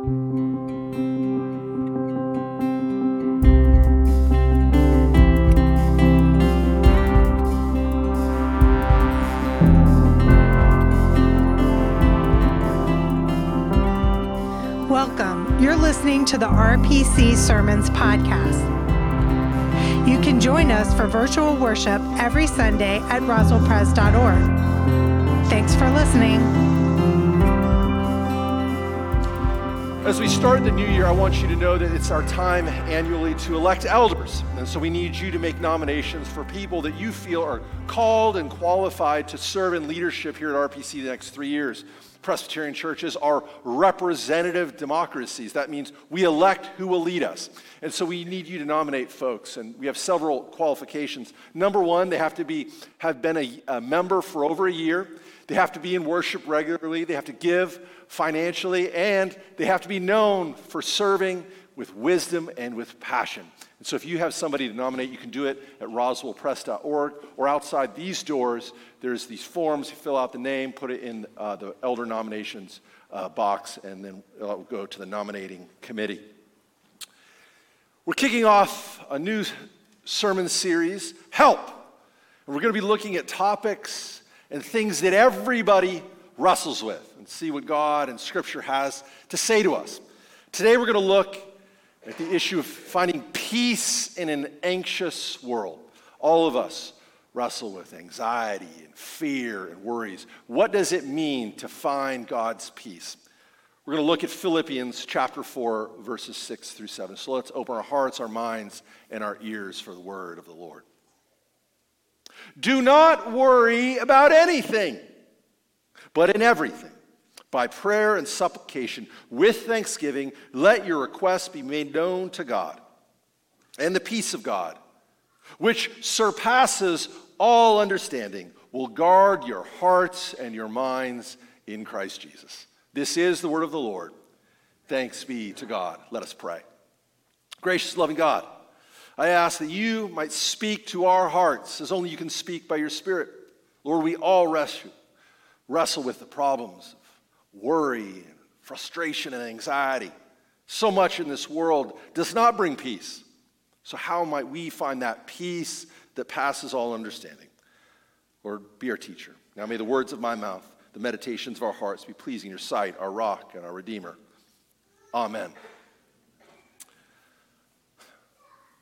Welcome. You're listening to the RPC Sermons Podcast. You can join us for virtual worship every Sunday at roswellpres.org. Thanks for listening. As we start the new year, I want you to know that it's our time annually to elect elders. And so we need you to make nominations for people that you feel are called and qualified to serve in leadership here at RPC the next three years. Presbyterian churches are representative democracies. That means we elect who will lead us. And so we need you to nominate folks. And we have several qualifications. Number one, they have to be, have been a, a member for over a year. They have to be in worship regularly. They have to give financially. And they have to be known for serving with wisdom and with passion. And so if you have somebody to nominate, you can do it at roswellpres.org or outside these doors. There's these forms. You fill out the name, put it in uh, the elder nominations uh, box, and then it'll go to the nominating committee. We're kicking off a new sermon series, Help. And we're going to be looking at topics and things that everybody wrestles with and see what God and Scripture has to say to us. Today we're going to look at the issue of finding peace in an anxious world. All of us wrestle with anxiety and fear and worries. What does it mean to find God's peace? We're going to look at Philippians chapter 4, verses 6 through 7. So let's open our hearts, our minds, and our ears for the word of the Lord. Do not worry about anything, but in everything by prayer and supplication, with thanksgiving, let your requests be made known to God. And the peace of God, which surpasses all understanding, will guard your hearts and your minds in Christ Jesus. This is the word of the Lord. Thanks be to God. Let us pray. Gracious, loving God, I ask that you might speak to our hearts as only you can speak by your Spirit. Lord, we all wrestle, wrestle with the problems of worry, and frustration, and anxiety. So much in this world does not bring peace. So, how might we find that peace that passes all understanding? Lord, be our teacher. Now, may the words of my mouth, the meditations of our hearts be pleasing in your sight, our rock and our redeemer. Amen.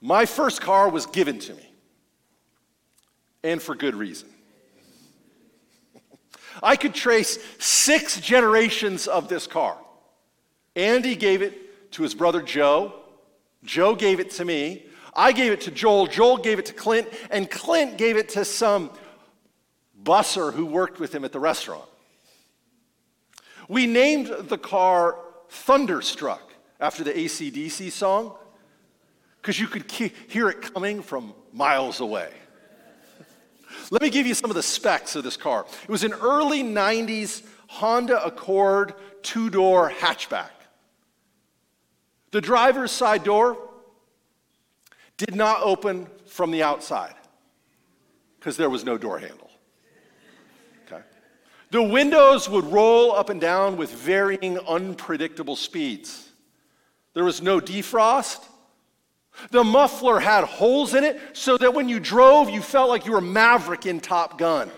My first car was given to me, and for good reason. I could trace six generations of this car. Andy gave it to his brother Joe. Joe gave it to me. I gave it to Joel. Joel gave it to Clint. And Clint gave it to some busser who worked with him at the restaurant. We named the car Thunderstruck after the ACDC song because you could hear it coming from miles away. Let me give you some of the specs of this car. It was an early 90s Honda Accord two door hatchback. The driver's side door did not open from the outside because there was no door handle. Okay. The windows would roll up and down with varying unpredictable speeds. There was no defrost, the muffler had holes in it so that when you drove, you felt like you were Maverick in Top Gun. It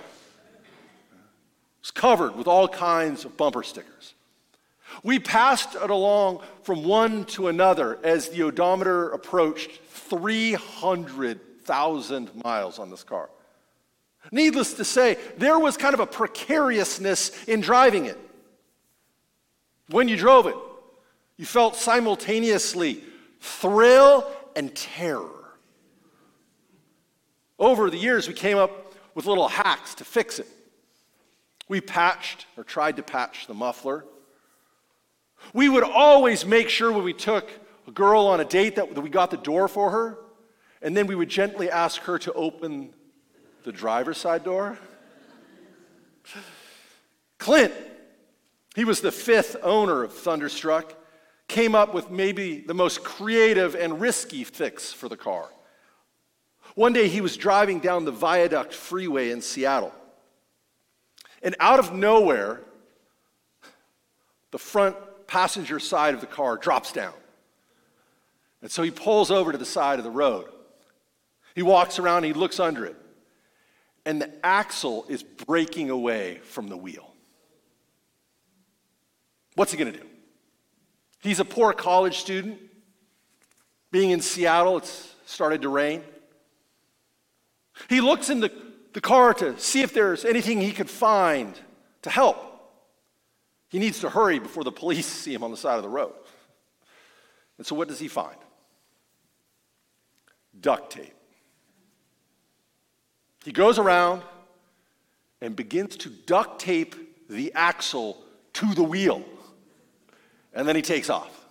was covered with all kinds of bumper stickers. We passed it along from one to another as the odometer approached 300,000 miles on this car. Needless to say, there was kind of a precariousness in driving it. When you drove it, you felt simultaneously thrill and terror. Over the years, we came up with little hacks to fix it. We patched or tried to patch the muffler. We would always make sure when we took a girl on a date that, we got the door for her, and then we would gently ask her to open the driver's side door. Clint, he was the fifth owner of Thunderstruck came up with maybe the most creative and risky fix for the car. One day he was driving down the Viaduct Freeway in Seattle. And out of nowhere, the front passenger side of the car drops down. And so he pulls over to the side of the road. He walks around, he looks under it, and the axle is breaking away from the wheel. What's he going to do? He's a poor college student. Being in Seattle, it's started to rain. He looks in the, the car to see if there's anything he could find to help. He needs to hurry before the police see him on the side of the road. And so, what does he find? Duct tape. He goes around and begins to duct tape the axle to the wheel. And then he takes off.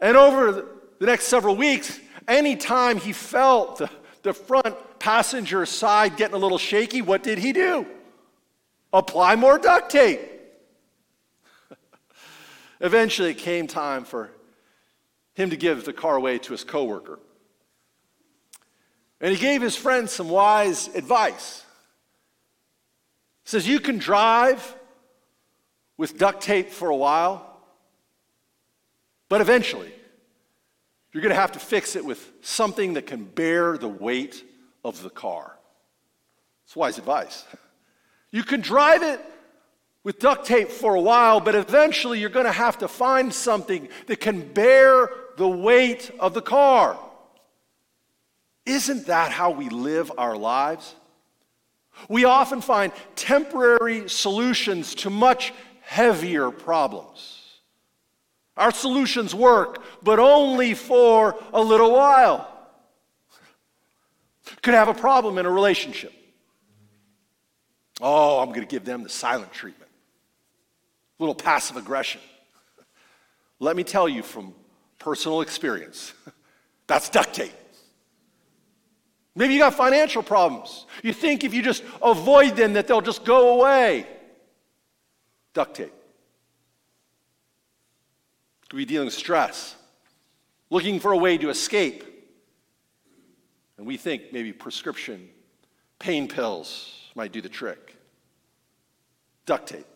And over the next several weeks, anytime he felt the, front passenger side getting a little shaky, what did he do? Apply more duct tape. Eventually, it came time for him to give the car away to his coworker. And he gave his friend some wise advice. He says, You can drive with duct tape for a while, but eventually, you're going to have to fix it with something that can bear the weight of the car. It's wise advice. You can drive it with duct tape for a while, but eventually you're going to have to find something that can bear the weight of the car. Isn't that how we live our lives? We often find temporary solutions to much heavier problems. Our solutions work, but only for a little while. Could have a problem in a relationship. Oh, I'm going to give them the silent treatment a little passive aggression. Let me tell you from personal experience that's duct tape. Maybe you got financial problems. You think if you just avoid them that they'll just go away. Duct tape. Could be dealing with stress, looking for a way to escape. And we think maybe prescription pain pills might do the trick. Duct tape.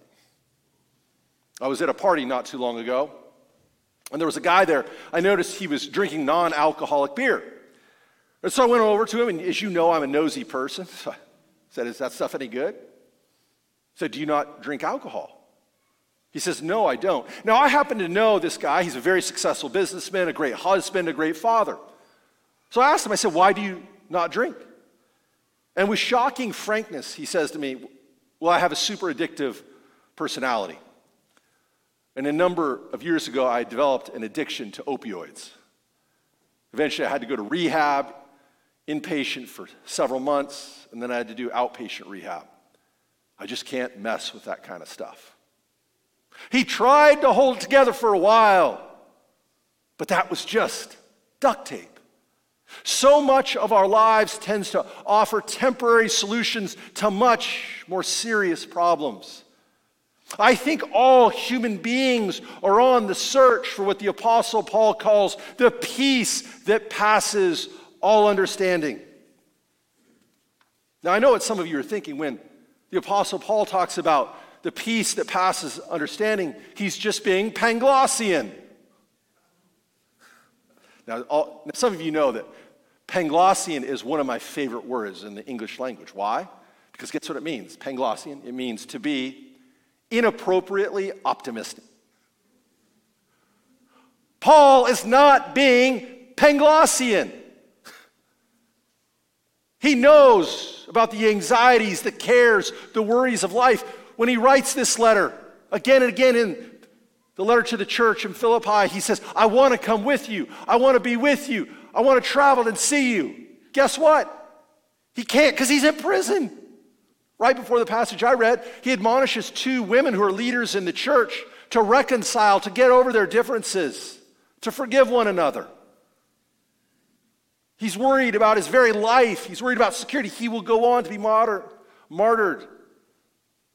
I was at a party not too long ago, and there was a guy there. I noticed he was drinking non alcoholic beer. And so I went over to him, and as you know, I'm a nosy person. So I said, Is that stuff any good? I said, Do you not drink alcohol? He says, No, I don't. Now, I happen to know this guy. He's a very successful businessman, a great husband, a great father. So I asked him, I said, Why do you not drink? And with shocking frankness, he says to me, Well, I have a super addictive personality. And a number of years ago, I developed an addiction to opioids. Eventually, I had to go to rehab, inpatient for several months, and then I had to do outpatient rehab. I just can't mess with that kind of stuff. He tried to hold together for a while, but that was just duct tape. So much of our lives tends to offer temporary solutions to much more serious problems. I think all human beings are on the search for what the Apostle Paul calls the peace that passes all understanding. Now, I know what some of you are thinking when the Apostle Paul talks about the peace that passes understanding, he's just being Panglossian. Now, all, some of you know that Panglossian is one of my favorite words in the English language. Why? Because guess what it means? Panglossian, it means to be inappropriately optimistic. Paul is not being Panglossian. He knows about the anxieties, the cares, the worries of life. When he writes this letter, again and again in the letter to the church in Philippi, he says, I want to come with you. I want to be with you. I want to travel and see you. Guess what? He can't because he's in prison. Right before the passage I read, he admonishes two women who are leaders in the church to reconcile, to get over their differences, to forgive one another. He's worried about his very life. He's worried about security. He will go on to be martyred. martyred.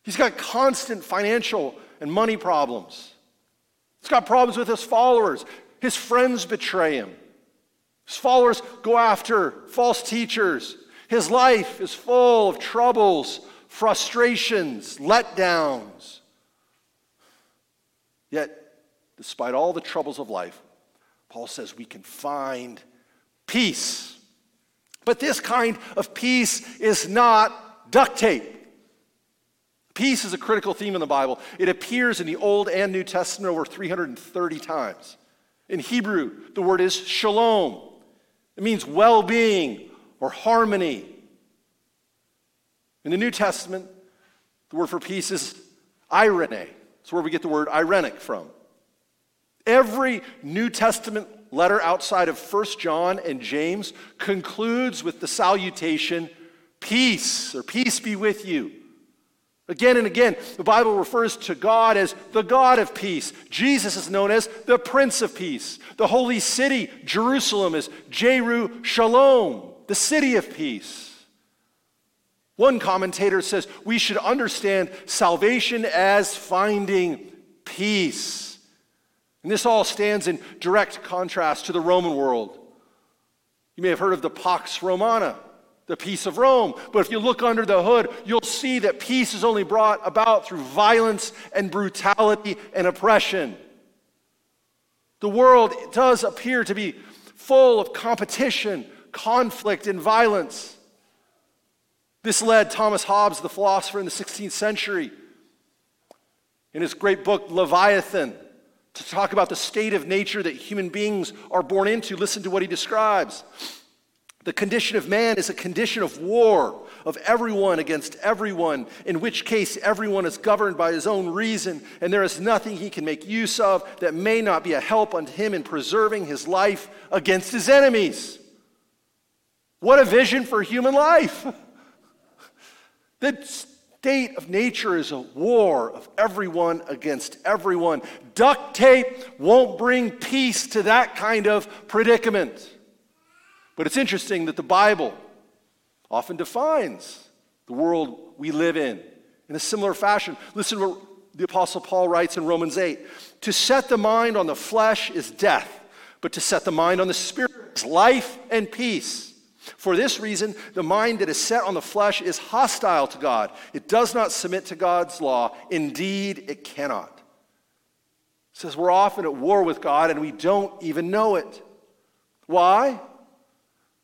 He's got constant financial and money problems. He's got problems with his followers. His friends betray him. His followers go after false teachers. His life is full of troubles, frustrations, letdowns. Yet, despite all the troubles of life, Paul says we can find peace. But this kind of peace is not duct tape. Peace is a critical theme in the Bible. It appears in the Old and New Testament over 330 times. In Hebrew, the word is shalom. It means well being or harmony. In the New Testament, the word for peace is eirene. It's where we get the word irenic from. Every New Testament letter outside of 1 John and James concludes with the salutation, peace, or peace be with you. Again and again, the Bible refers to God as the God of peace. Jesus is known as the Prince of Peace. The holy city, Jerusalem, is Jeru Shalom, the city of peace. One commentator says we should understand salvation as finding peace. And this all stands in direct contrast to the Roman world. You may have heard of the Pax Romana, the peace of Rome. But if you look under the hood, you'll see that peace is only brought about through violence and brutality and oppression. The world does appear to be full of competition, conflict, and violence. This led Thomas Hobbes, the philosopher in the 16th century, in his great book, Leviathan, to talk about the state of nature that human beings are born into. Listen to what he describes. The condition of man is a condition of war, of everyone against everyone, in which case everyone is governed by his own reason, and there is nothing he can make use of that may not be a help unto him in preserving his life against his enemies. What a vision for human life! the state of nature is a war of everyone against everyone. Duct tape won't bring peace to that kind of predicament. But it's interesting that the Bible often defines the world we live in in a similar fashion. Listen to what the Apostle Paul writes in Romans 8 To set the mind on the flesh is death, but to set the mind on the spirit is life and peace. For this reason, the mind that is set on the flesh is hostile to God. It does not submit to God's law. Indeed, it cannot. It says we're often at war with God and we don't even know it. Why?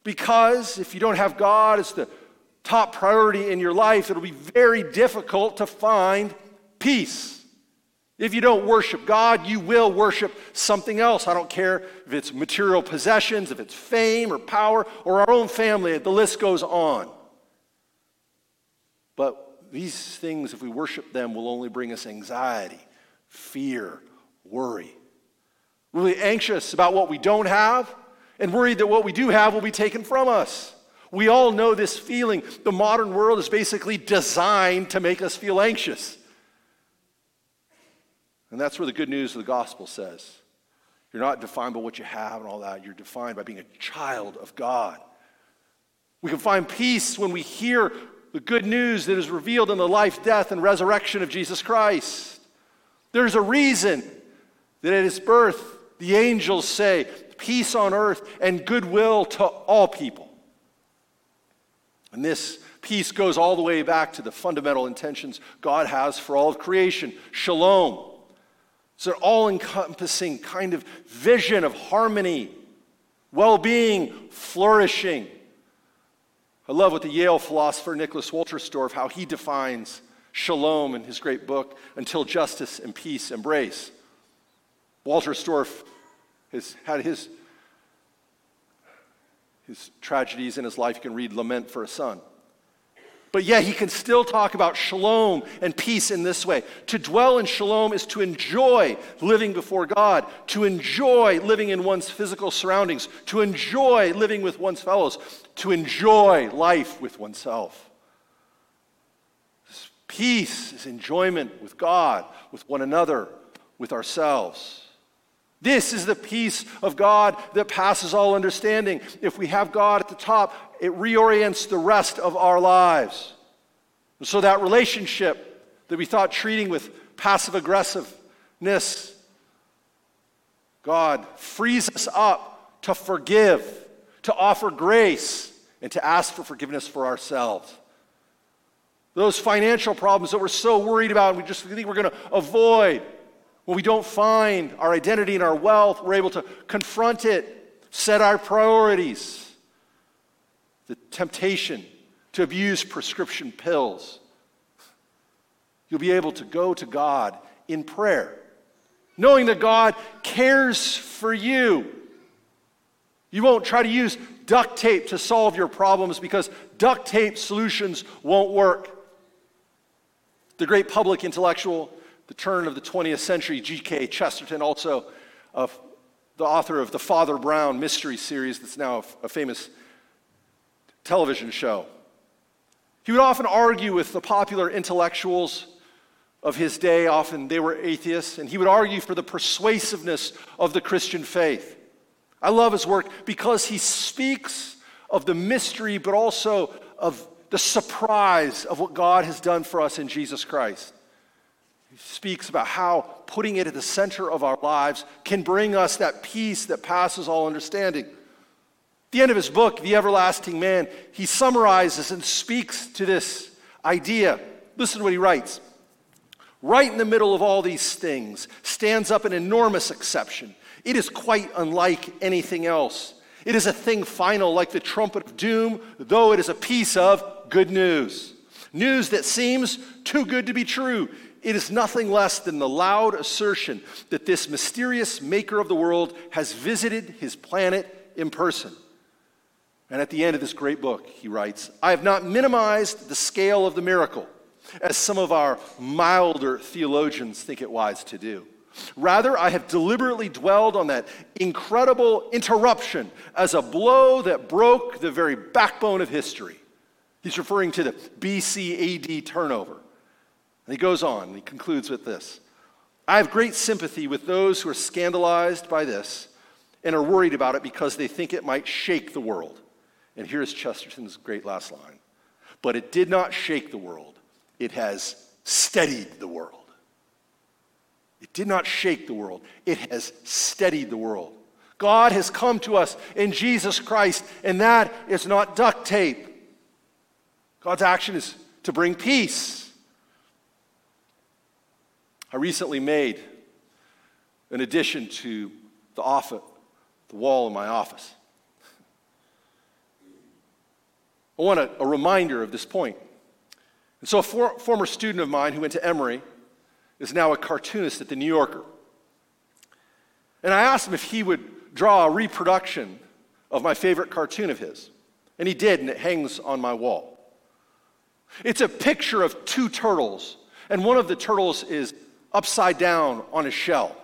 Because if you don't have God as the top priority in your life, it'll be very difficult to find peace. If you don't worship God, you will worship something else. I don't care if it's material possessions, if it's fame or power, or our own family, the list goes on. But these things, if we worship them, will only bring us anxiety, fear, worry. Really anxious about what we don't have, and worried that what we do have will be taken from us. We all know this feeling. The modern world is basically designed to make us feel anxious. And that's where the good news of the gospel says. You're not defined by what you have and all that. You're defined by being a child of God. We can find peace when we hear the good news that is revealed in the life, death, and resurrection of Jesus Christ. There's a reason that at his birth, the angels say, peace on earth, and goodwill to all people. And this peace goes all the way back to the fundamental intentions God has for all of creation shalom. It's an all encompassing kind of vision of harmony, well being, flourishing. I love what the Yale philosopher Nicholas Wolterstorff, how he defines shalom in his great book, Until Justice and Peace Embrace. Wolterstorff has had his, his tragedies in his life. You can read Lament for a Son. But yet he can still talk about shalom and peace in this way. To dwell in shalom is to enjoy living before God, to enjoy living in one's physical surroundings, to enjoy living with one's fellows, to enjoy life with oneself. Peace is enjoyment with God, with one another, with ourselves. This is the peace of God that passes all understanding. If we have God at the top, it reorients the rest of our lives. And so that relationship that we thought treating with passive aggressiveness, God frees us up to forgive, to offer grace, and to ask for forgiveness for ourselves. Those financial problems that we're so worried about, we just think we're going to avoid. When we don't find our identity and our wealth, we're able to confront it, set our priorities. The temptation to abuse prescription pills. You'll be able to go to God in prayer, knowing that God cares for you. You won't try to use duct tape to solve your problems because duct tape solutions won't work. The great public intellectual, the turn of the 20th century, G.K. Chesterton, also the author of the Father Brown mystery series that's now a famous television show. He would often argue with the popular intellectuals of his day. Often they were atheists, and he would argue for the persuasiveness of the Christian faith. I love his work because he speaks of the mystery, but also of the surprise of what God has done for us in Jesus Christ. Speaks about how putting it at the center of our lives can bring us that peace that passes all understanding. At the end of his book, The Everlasting Man, he summarizes and speaks to this idea. Listen to what he writes. Right in the middle of all these things stands up an enormous exception. It is quite unlike anything else. It is a thing final, like the trumpet of doom, though it is a piece of good news. News that seems too good to be true. It is nothing less than the loud assertion that this mysterious maker of the world has visited his planet in person. And at the end of this great book, he writes I have not minimized the scale of the miracle, as some of our milder theologians think it wise to do. Rather, I have deliberately dwelled on that incredible interruption as a blow that broke the very backbone of history. He's referring to the BC AD turnover. And he goes on, and he concludes with this I have great sympathy with those who are scandalized by this and are worried about it because they think it might shake the world. And here's Chesterton's great last line But it did not shake the world, it has steadied the world. It did not shake the world, it has steadied the world. God has come to us in Jesus Christ, and that is not duct tape. God's action is to bring peace. I recently made an addition to the office, the wall in my office. I want a, a reminder of this point. And so, a for, former student of mine who went to Emory is now a cartoonist at the New Yorker. And I asked him if he would draw a reproduction of my favorite cartoon of his. And he did, and it hangs on my wall. It's a picture of two turtles, and one of the turtles is upside down on a shell.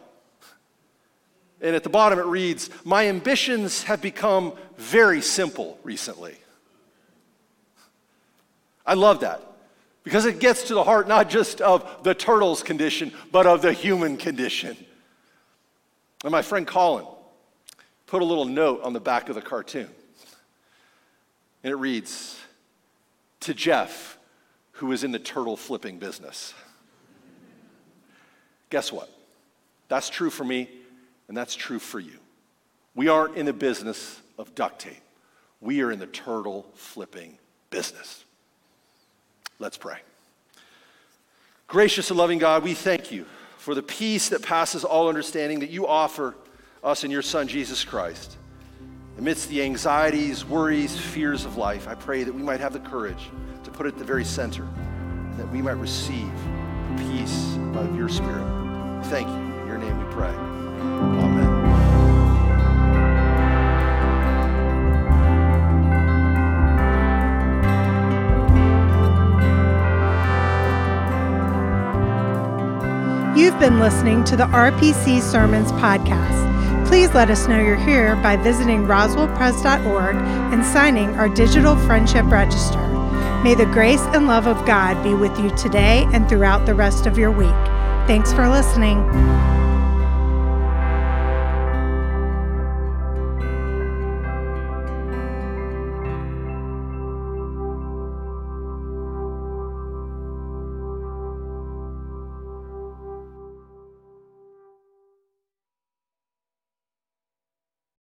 And at the bottom it reads, My ambitions have become very simple recently. I love that because it gets to the heart not just of the turtle's condition, but of the human condition. And my friend Colin put a little note on the back of the cartoon. And it reads To Jeff, who is in the turtle flipping business. Guess what? That's true for me, and that's true for you. We aren't in the business of duct tape, we are in the turtle flipping business. Let's pray. Gracious and loving God, we thank you for the peace that passes all understanding that you offer us in your Son, Jesus Christ. Amidst the anxieties, worries, fears of life, I pray that we might have the courage to put it at the very center, and that we might receive peace of your Spirit. Thank you. In your name we pray. Amen. You've been listening to the RPC Sermons podcast. Please let us know you're here by visiting roswellpres.org and signing our digital friendship register. May the grace and love of God be with you today and throughout the rest of your week. Thanks for listening.